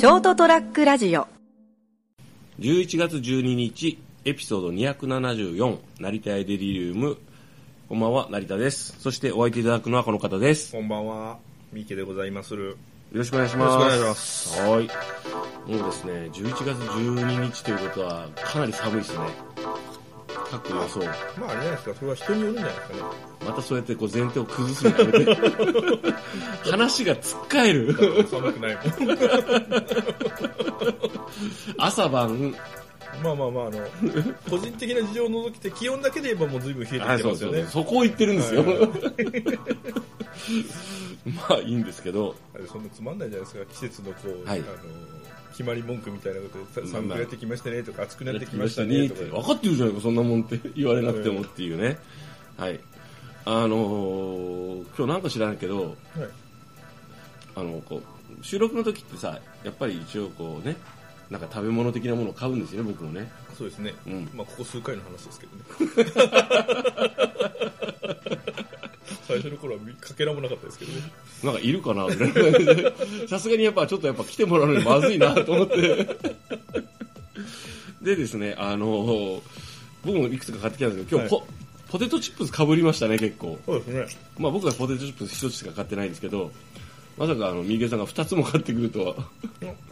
ショートトラックラジオ。11月12日エピソード274成田エデリリウム。こんばんは成田です。そしてお相手いただくのはこの方です。よこんばんは、ミケでございまする。ろしくお願いします。よろしくお願いします。はい。もうですね11月12日ということはかなり寒いですね各予想まああれじゃないですか、それは人によるんじゃないですかね。またそうやってこう前提を崩すのやめて。話がつっかえる。寒くないもん。朝晩。まあまあまあ、あの、個人的な事情を除きて気温だけで言えばもう随分冷えてきてますよね。そこを言ってるんですよ、はい。まあいいんですけど。そんなつまんないじゃないですか、季節のこう、はい。あの、決まり文句みたいなことで、寒くなってきましたねとか、暑くなってきましたたねとか。ねって分かってるじゃないかそんなもんって言われなくてもっていうね、はいあのー今日なんか知らないけどはい。あのこう収録の時ってさやっぱり一応こうねなんか食べ物的なものを買うんですよね僕もねそうですね。うんまあここ数回の話ですけどね。最初の頃はかけらもなかったですけどね。なんかいるかなみたいな。感じでさすがにやっぱちょっとやっぱ来てもらうのにまずいなと思って。でですねあのー僕もいくつか買ってきたんですけど今日ポ,、ポテトチップスかぶりましたね結構。そうですね。まあ僕はポテトチップス一つしか買ってないんですけどまさかあの三池さんが二つも買ってくるとは。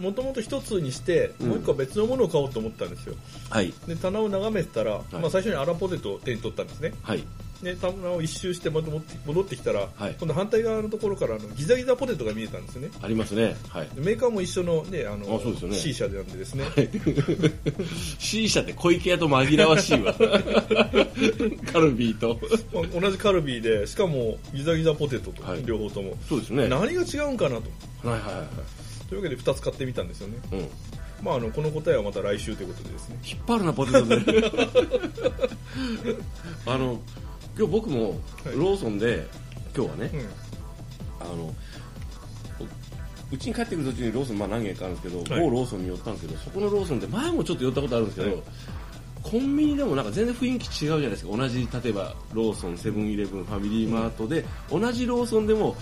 もともと一つにして、うん。もう一個は別のものを買おうと思ったんですよ。はい。で棚を眺めてたら、い。まあ、最初にアラポテトを手に取ったんですね。はいで棚を一周してまた戻って戻ってきたら、はい。今度反対側のところからあのギザギザポテトが見えたんですね。ありますね。はい。でメーカーも一緒の,、ね、あのあそうですよね。C 社なんでですね。C 社って小池屋と紛らわしいわ。カルビーと。まあ同じカルビーでしかもギザギザポテトと、はい。両方とも、そうですね。はい何が違うんかなと。はいはというわけで2つ買ってみたんですよね、いうん。まあ、あのこの答えはまた来週ということでですね。引っ張るなポテトで。あの今日僕もはい。ローソンで今日はね、うん。あのうちに帰ってくる途中にローソンまあ何軒かあるんですけど、はい。某ローソンに寄ったんですけどそこのローソンで前もちょっと寄ったことあるんですけど、はい。コンビニでもなんか全然雰囲気違うじゃないですか。同じ例えばローソンセブンイレブンファミリーマートで、同じローソンでも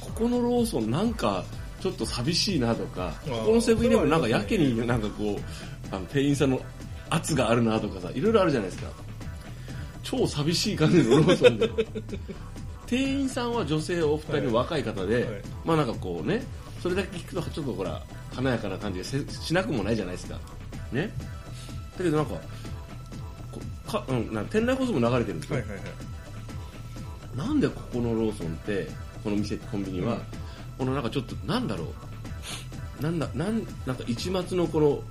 ここのローソンなんかちょっと寂しいなとかここのセブンイレブンなんかやけになんかこうあの店員さんの圧があるなとかさいろいろあるじゃないですか超寂しい感じのローソンで。店員さんは女性お二人の若い方で、はい。まあなんかこうねそれだけ聞くとちょっとほら華やかな感じがせしなくもないじゃないですか。ね。だけどなんかこか、うん、なんか店内放送も流れてるんですよ、はいはいはい。なんでここのローソンってこの店コンビニは、うん。このなんかちょっとなんだろう。なんだなんなんか一末のこの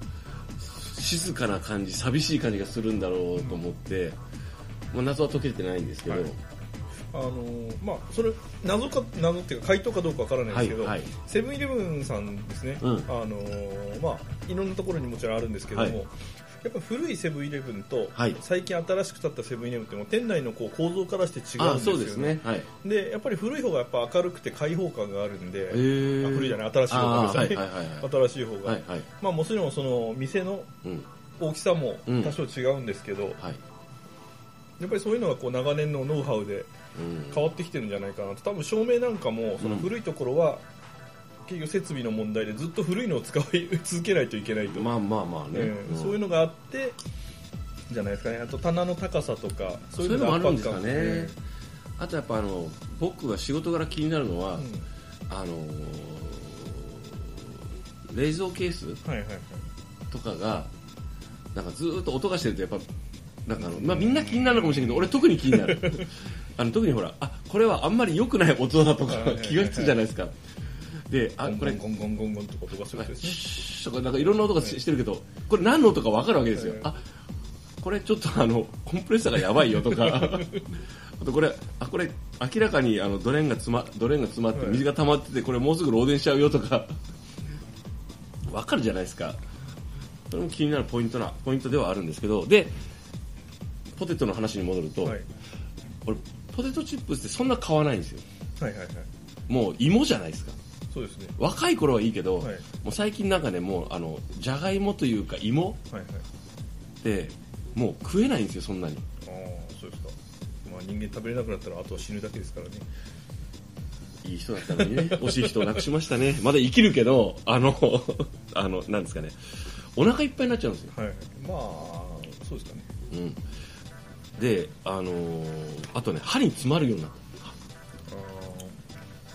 静かな感じ寂しい感じがするんだろうと思って、まあ、謎は解けてないんですけど、はい。あのーまあそれ謎か謎っていうか回答かどうかわからないですけど、セブンイレブンさんですね、うん。あのーまあいろんなところにもちろんあるんですけども、はい。やっぱ古いセブンイレブンと、はい。最近新しく建ったセブンイレブンってもう店内のこう構造からして違うんですよね。ですね。はい。でやっぱり古い方がやっぱ明るくて開放感があるんで、古いじゃない新しい方がはいはい。新しい方が、はいはい。まあもちろんその店のうん。大きさもうん。多少違うんですけど、はいやっぱりそういうのがこう長年のノウハウでうん。変わってきてるんじゃないかなと。多分照明なんかもその古いところは、結局設備の問題でずっと古いのを使い 続けないといけないと、まあまあまあね、うん。そういうのがあってじゃないですかね。あと棚の高さとかそそういうのもあるんですかね、うんあとやっぱあの僕が仕事柄気になるのは、うん。あのー冷蔵ケースはいはいはい。とかがなんかずーっと音がしてるとやっぱなんかあの、まあ、みんな気になるのかもしれないけど俺特に気になる。あの特にほらあこれはあんまり良くない音だとか気がつくじゃないですか。であこれゴンゴンゴンゴンとか音がするんですねシュッとかなんかいろんな音がししてるけどこれ何の音か分かるわけですよ、はいあこれちょっとあのコンプレッサーがやばいよとかあとこれあこれ明らかにあのドレンが詰まドレンが詰まってはい水が溜まっててこれもうすぐ漏電しちゃうよとか分かるじゃないですかそれも気になるポイントなポイントではあるんですけどでポテトの話に戻ると、はい。俺ポテトチップスってそんな買わないんですよ。はいはいはい。もう芋じゃないですか。そうですね。若い頃はいいけど、はい。もう最近なんかねもうあのじゃがいもというか芋はいはい。ってもう食えないんですよそんなに。ああそうですか。まあ人間食べれなくなったらあとは死ぬだけですからね。いい人だったのにね、惜しい人を亡くしましたね。まだ生きるけど、あの、あの、なんですかね、お腹いっぱいになっちゃうんですよ。はい。まあそうですかね。うん。で、あのーあとね、歯に詰まるようになった。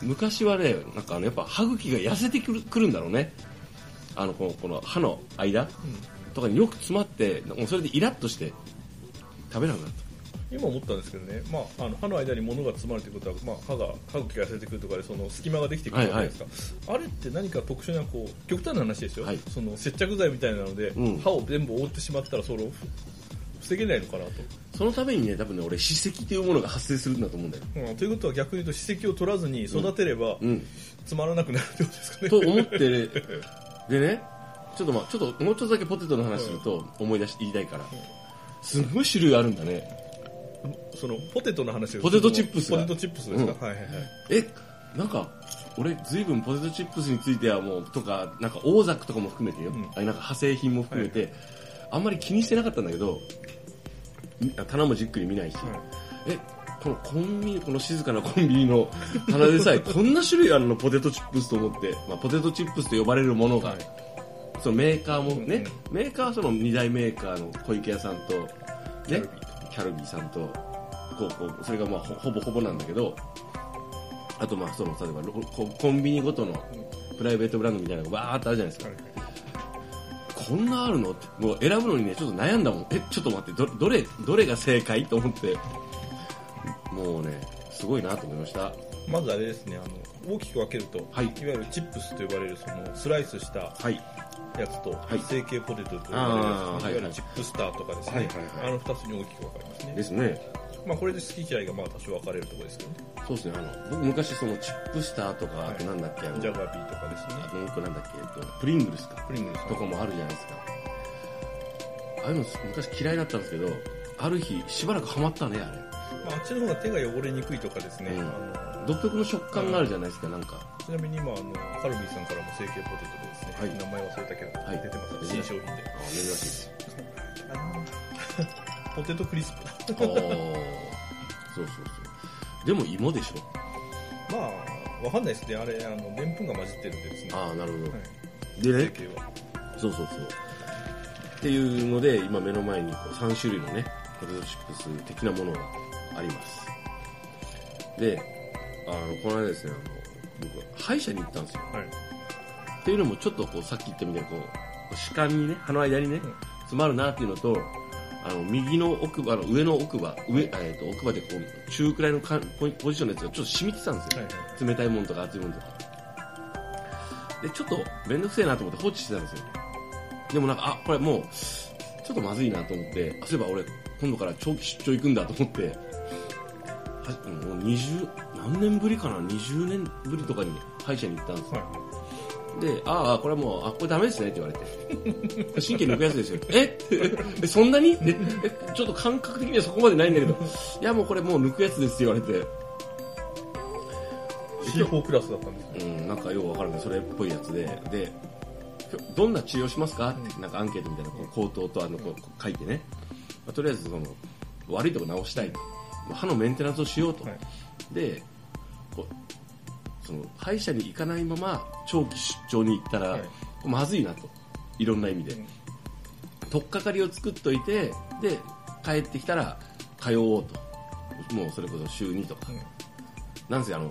昔はね、なんかあの、やっぱ歯茎が痩せてくるくるんだろうね。あの、この、この歯の間とかによく詰まって、もうそれでイラッとして食べなくなった。今思ったんですけどね、まあ、あの歯の間に物が詰まるということは、まあ、歯が歯茎が痩せてくるとかでその隙間ができてくるじゃないですか、あれって何か特殊なこう極端な話ですよ、はい。その接着剤みたいなので、うん。歯を全部覆ってしまったらそれを防げないのかなと、そのためにね、多分ね、俺、歯石というものが発生するんだと思うんだよ。うん、ということは逆に言うと歯石を取らずに育てれば、うん。つまらなくなるってことですかね。と思って、でね、ちょっとまあちょっともうちょっとだけポテトの話すると思い出し言いたいから、すんごい種類あるんだね。そのポテトの話ポテトチップスポテトチップスですか、うん。はいはいはい。え、なんか、俺、ずいぶんポテトチップスについてはもう、とか、なんか、大ザクとかも含めてよ、うん。ああいうなんか派生品も含めて、あんまり気にしてなかったんだけど、み棚もじっくり見ないし、え、このコンビニ、この静かなコンビニの 棚でさえ、こんな種類あるの、ポテトチップスと思って、まあ、ポテトチップスと呼ばれるものが、はい。そのメーカーもね、メーカーはその二大メーカーの小池屋さんと、ね、キャルビーさんと、こうこうそれがまあほほぼほぼなんだけど、あとまあその例えばロココンビニごとのプライベートブランドみたいなのがわーってあるじゃないですか。こんなあるの？って、もう選ぶのにね、ちょっと悩んだもん。え、ちょっと待って、どどれ、どれが正解と思って、もうね、すごいなと思いました。まずあれですねあの大きく分けると、はい。いわゆるチップスと呼ばれるそのスライスしたはい。やつと、い。成形ポテトと呼ばれるやつ、あーいわゆはいはい。るチップスターとかですね、はいはいはい。あの2つに大きく分かりますね。ですね。まあ、これで好き嫌いがまあ多少分かれるところですけどね。そうですね、あの、僕昔そのチップスターとか、あとなんだっけ、あの、ジャガビーとかですね。あともう一個なんだっけ、えっと、プリングルスか。プリングルス。とかもあるじゃないですか。ああいうの昔嫌いだったんですけど、ある日しばらくハマったね、あれ。まあ、あっちの方が手が汚れにくいとかですね、うん。あの独特の食感があるじゃないですか、なんか。ちなみに今あのカルビーさんからも成形ポテトでですね、はい。名前忘れたけど、はい。出てます出てます新商品で。あ、珍しいです。ポテトクリスプそうそうそう。でも芋でしょ。まあわかんないですねあれあのでんぷんが混じってるんでですねああ、なるほど。はいでね、そうそうそう。っていうので、今目の前にこう3種類のね、ポテトチップス的なものがあります。で、あの、この間ですね、あの、僕、歯医者に行ったんですよ。はいっていうのもちょっとこうさっき言ったみたいにこう歯間にね歯の間にね、ん詰まるなっていうのとあの右の奥歯の上の奥歯上、えー、と奥歯でこう中くらいのかんポイポジションのやつがちょっと染みてたんですよ、はいはい。冷たいものとか熱いものとか。でちょっと面倒くせえなと思って放置してたんですよ。でもなんかあこれもうちょっとまずいなと思ってあそういえば俺今度から長期出張行くんだと思ってはもう20何年ぶりかな？20年ぶりとかに歯医者に行ったんですよ。はで、ああ、これもう、あ、これダメですねって言われて。神経抜くやつですよ。えってえそんなにええちょっと感覚的にはそこまでないんだけど、いやもうこれもう抜くやつですって言われて、い C4 クラスだったんですうん、なんかようわからない、それっぽいやつで、で、どんな治療しますかって、なんかアンケートみたいな、こう口頭とあの、こう書いてね。まあとりあえず、その、悪いとこ直したいと。歯のメンテナンスをしようと。はいで、その、歯医者に行かないまま、長期出張に行ったら、はいまずいなと。いろんな意味で。うん取っかかりを作っといて、で、帰ってきたら、通おうと。もうそれこそ週2とか。うんなんせあの、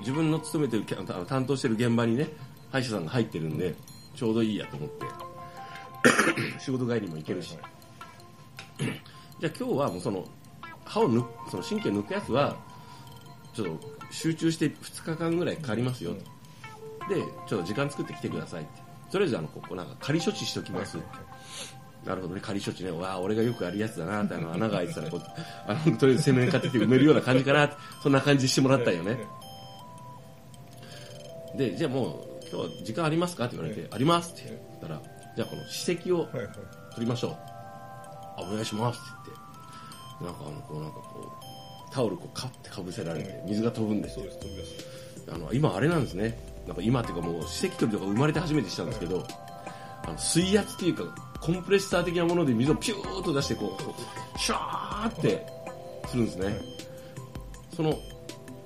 自分の勤めてる担当してる現場にね、歯医者さんが入ってるんで、ちょうどいいやと思って、仕事帰りも行けるし。じゃあ今日はもうその、歯を抜く、その神経抜くやつは、ちょっと集中して2日間ぐらいかかりますよと。で、ちょっと時間作ってきてくださいって。とりあえずあの、ここなんか仮処置しときますって。なるほどね、仮処置ね。わあ、俺がよくやるやつだなって、あの、穴が開いてたら、こう、あの、とりあえず洗面買ってきて埋めるような感じかなって、そんな感じしてもらったよね。で、じゃあもう、今日は時間ありますかって言われて、ありますって言ったら、じゃあこの歯石を取りましょう。あ、お願いしますって言って、なんかあの、こうなんかこう、タオルこうカッてかぶせられて、水が飛ぶんですよ。飛び出すあの、今あれなんですね。なんか今っていうかもう、歯石取りとか生まれて初めてしたんですけど、あの水圧っていうか、コンプレッサー的なもので水をピューッと出して、こう、シャーってするんですね。その、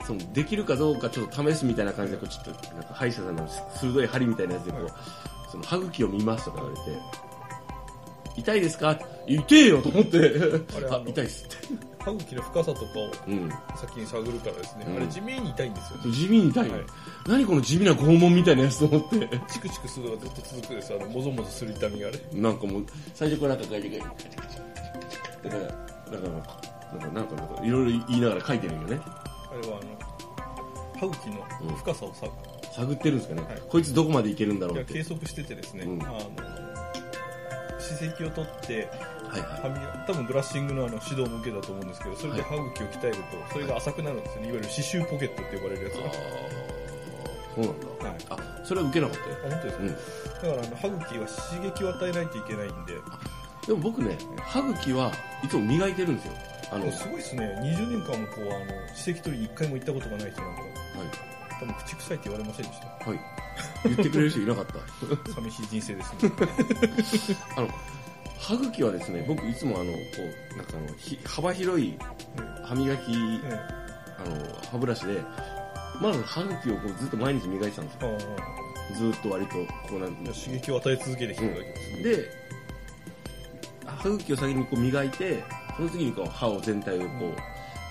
そのできるかどうかちょっと試すみたいな感じでこうちょっとなんか歯医者さんの鋭い針みたいなやつでこう、その歯茎を見ますとか言われて痛いですか？痛えよと思って。あ痛いっす。って歯茎の深さとかをうん。先に探るからですね、うん。あれ地味に痛いんですよね。地味に痛い。よ、はい。何この地味な拷問みたいなやつと思って。チクチクするのがずっと続くです。あのもぞもぞする痛みがあれなんかもう最初こうなんか書いて書いてカチカチだからだからなんかなんかなんかいろいろ言いながら書いてるんよね。あれはあの歯茎の深さをさ、探ってるんですかね、はい。こいつどこまでいけるんだろいうやって。計測しててですね、うん。あの歯石を取ってはいは歯磨多分ブラッシングのあの指導も受けたと思うんですけどそれで歯茎を鍛えるとそれが浅くなるんですよね。い。わゆる歯周ポケットって呼ばれるやつが。ああそうなんだ、はい。あそれは受けなかったよあ本当ですか、うん。だからあの歯茎は刺激を与えないといけないんで。でも僕ね歯茎はいつも磨いてるんですよ。あの、はい、すごいですね。20年間もこうあの歯石取りに1回も行ったことがない人なんか。多分口臭いって言われませんでした。はい、言ってくれる人いなかった。寂しい人生ですね。あの歯茎はですね僕いつもあのこうなんかあのひ幅広い歯磨きうん。うんあの歯ブラシでまず歯茎をこうずっと毎日磨いてたんですよ。あずっと割とこうなんあ刺激を与え続けてきてるわけですね、で歯茎を先にこう磨いてその次にこう歯を全体をこ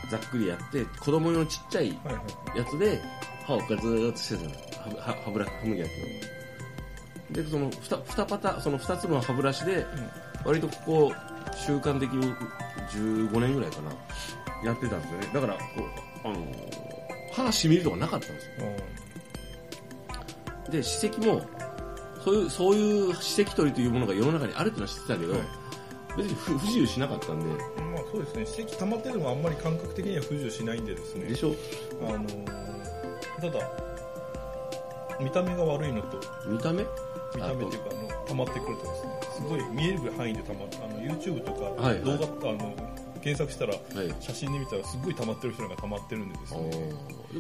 うざっくりやって子供用のちっちゃいやつで歯をこうずーっとしてたの歯歯歯ブラ歯磨きの。でその 2, 二パタその2つの歯ブラシで割とここ習慣的に15年ぐらいかなやってたんですよね。だからこう、あのー歯がしみるとかなかったんですよ。うん。で歯石もそういうそういう歯石取りというものが世の中にあるっていうのは知ってたけど、はい。別に不不自由しなかったんで。まあそうですね。歯石溜まってるのはあんまり感覚的には不自由しないんでですね。でしょ。あのただ見た目が悪いのと。見た目？見た目っていうかあの溜まってくるとですね。すごい見える範囲で溜まってあの YouTube とかはい動画、あの検索したらはい。写真で見たらすごい溜まってる人が溜まってるんでですあね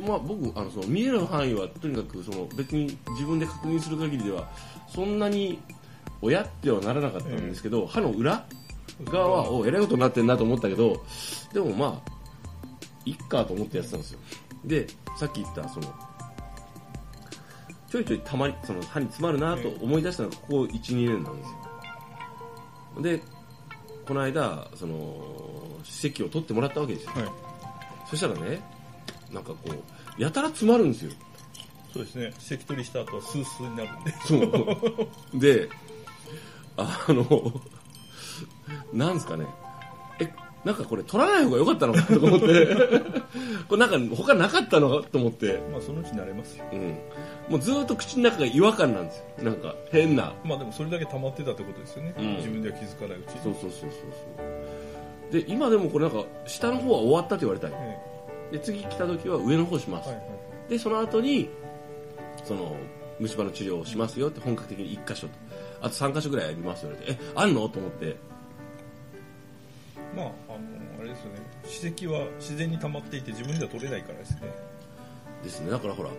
まあ、僕あのその見える範囲はとにかくその別に自分で確認する限りではそんなに親ってはならなかったんですけど、歯の裏側はおえらいことになってんなと思ったけどでもまあいっかと思ってやってたんですよ。でさっき言ったそのちょいちょいたまりその歯に詰まるなと思い出したのがここ12年なんですよ。でこの間その歯石を取ってもらったわけですよ。はい。そしたらねなんかこうやたら詰まるんですよ。そうですね。歯石取りした後はスースーになるんで。そう。であのなんですかね。えなんかこれ取らない方が良かったのかとか思って。これなんか他なかったのかと思って、まあそのうち慣れますよ。うん、もうずっと口の中が違和感なんですよ。なんか変な。まあでもそれだけ溜まってたってことですよね、うん。自分では気づかないうちに。そうそうそうそうそうで今でもこれなんか下の方は終わったって言われたい。えで次来た時は上の方します、えはいはい。でその後にその虫歯の治療をしますよって本格的に1箇所と。あと3箇所ぐらいありますよってえあんのと思ってまああのあれですよね。歯石は自然に溜まっていて自分では取れないからですね、ですね。だからほら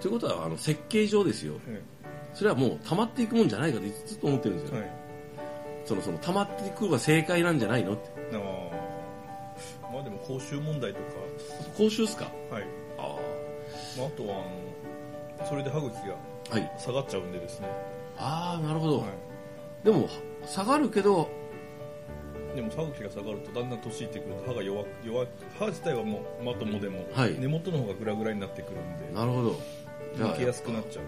ということはあの設計上ですよ。えそれはもう溜まっていくもんじゃないかってずっと思ってるんですよ、えはい。そのその溜まっていくのが正解なんじゃないの？ってあー。まあでも講習問題と講習っすか？か、はい。あまあ、あとはあのそれで歯茎が下がっちゃうんでですね、ああなるほど、はでも下がるけどい、でも歯茎が下がるとだんだん年いってくると歯が弱く弱く歯自体はもうまともでも、はい。根元の方がグラグラになってくるんでなるほど。抜けやすくなっちゃう。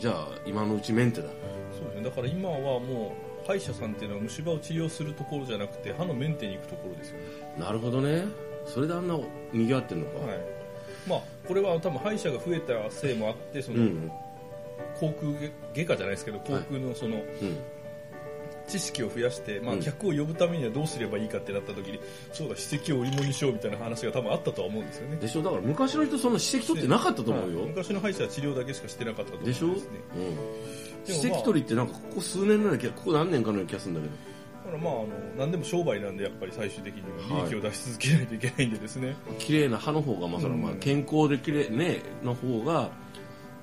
じゃあ今のうちメンテだ。そうですね。だから今はもう歯医者さんっていうのは虫歯を治療するところじゃなくて歯のメンテに行くところですよね。なるほどね。それであんな賑わってんのか、はい。まあこれは多分歯医者が増えたせいもあってその、うん。航空外科じゃないですけど航空のそのうん知識を増やして、まあ、うん。客を呼ぶためにはどうすればいいかってなった時にそうだ歯石を売り物にしようみたいな話が多分あったとは思うんですよね。でしょ？だから昔の人そんな歯石取ってなかったと思うよ、はい。昔の歯医者は治療だけしかしてなかったと思うんでしょ、うん、ですね歯石取りってなんかここ数年のようなここ何年かのような気がするんだけど。だからまああの何でも商売なんでやっぱり最終的には利益を出し続けないといけないんでですね、綺麗な歯の方がまあそのまあうん。健康で綺麗ねの方が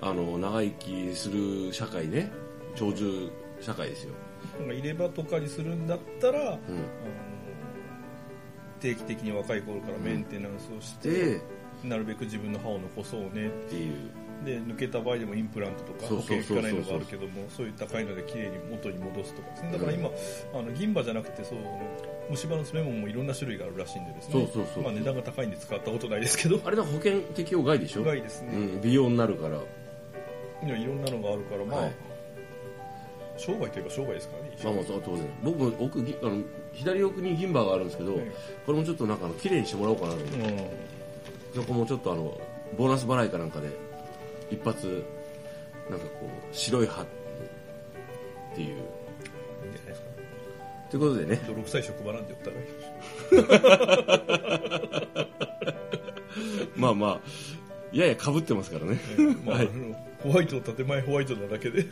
あの長生きする社会ね長寿社会ですよ、なんか入れ歯とかにするんだったら、あのうん、定期的に若い頃からメンテナンスをして、でなるべく自分の歯を残そうねっていう。で抜けた場合でもインプラントとか保険効かないのがあるけどもそういった高いので綺麗に元に戻すとか。ですねだから今、あの銀歯じゃなくてそう虫歯の詰め物もいろんな種類があるらしいんでですね。そうそうそうまあ、値段が高いんで使ったことないですけど。あれだ保険適用外でしょ？害ですね、うん、美容になるから。いやいろんなのがあるからまあ、はい商売といえば商売ですからね。まあまあ当然僕も奥ぎあの左奥に銀歯があるんですけど、はいこれもちょっとなんかあの綺麗にしてもらおうかなと思って、うん。そこもちょっとあのボーナス払いかなんかで一発なんかこう白い歯っていう。いいんじゃないですか。ということでね。泥臭い職場なんでお互い。まあまあややかぶってますからね。まあ、はい。ホワイト建前ホワイトなだけで。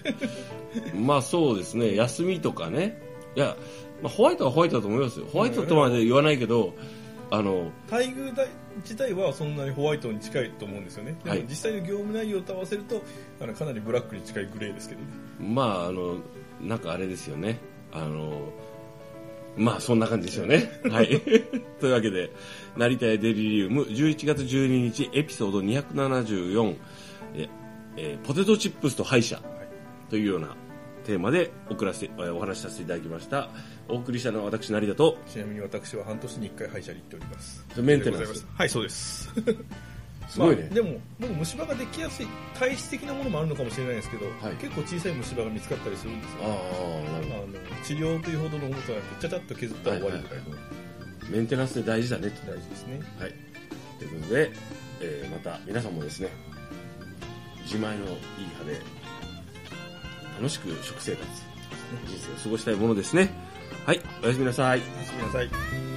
まあそうですね。休みとかね。いや、まあ、ホワイトはホワイトだと思いますよ。ホワイトとまで言わないけどあの待遇代自体はそんなにホワイトに近いと思うんですよね、はい。実際の業務内容と合わせるとあのかなりブラックに近いグレーですけどね。まああのなんかあれですよね。あのまあそんな感じですよね。はい。というわけで成田屋デリリウム11月12日エピソード274ええーポテトチップスと歯医者。というようなテーマで送らせてえーお話しさせていただきました。お送りしたのは私成田と。ちなみに私は半年に1回歯医者に行っております。メンテナンス。はいそうですすごいね。まあでも僕虫歯ができやすい体質的なものもあるのかもしれないですけど、はい。結構小さい虫歯が見つかったりするんですよ。あああの治療というほどのことはなくちゃちゃっと削ったら終わりぐらいのどメンテナンスで大事だね。と大事ですね。はい。ということで、えーまた皆さんもですね、自前のいい歯で、楽しく食生活、人生を過ごしたいものですね。はい、おやすみなさい。おやすみなさい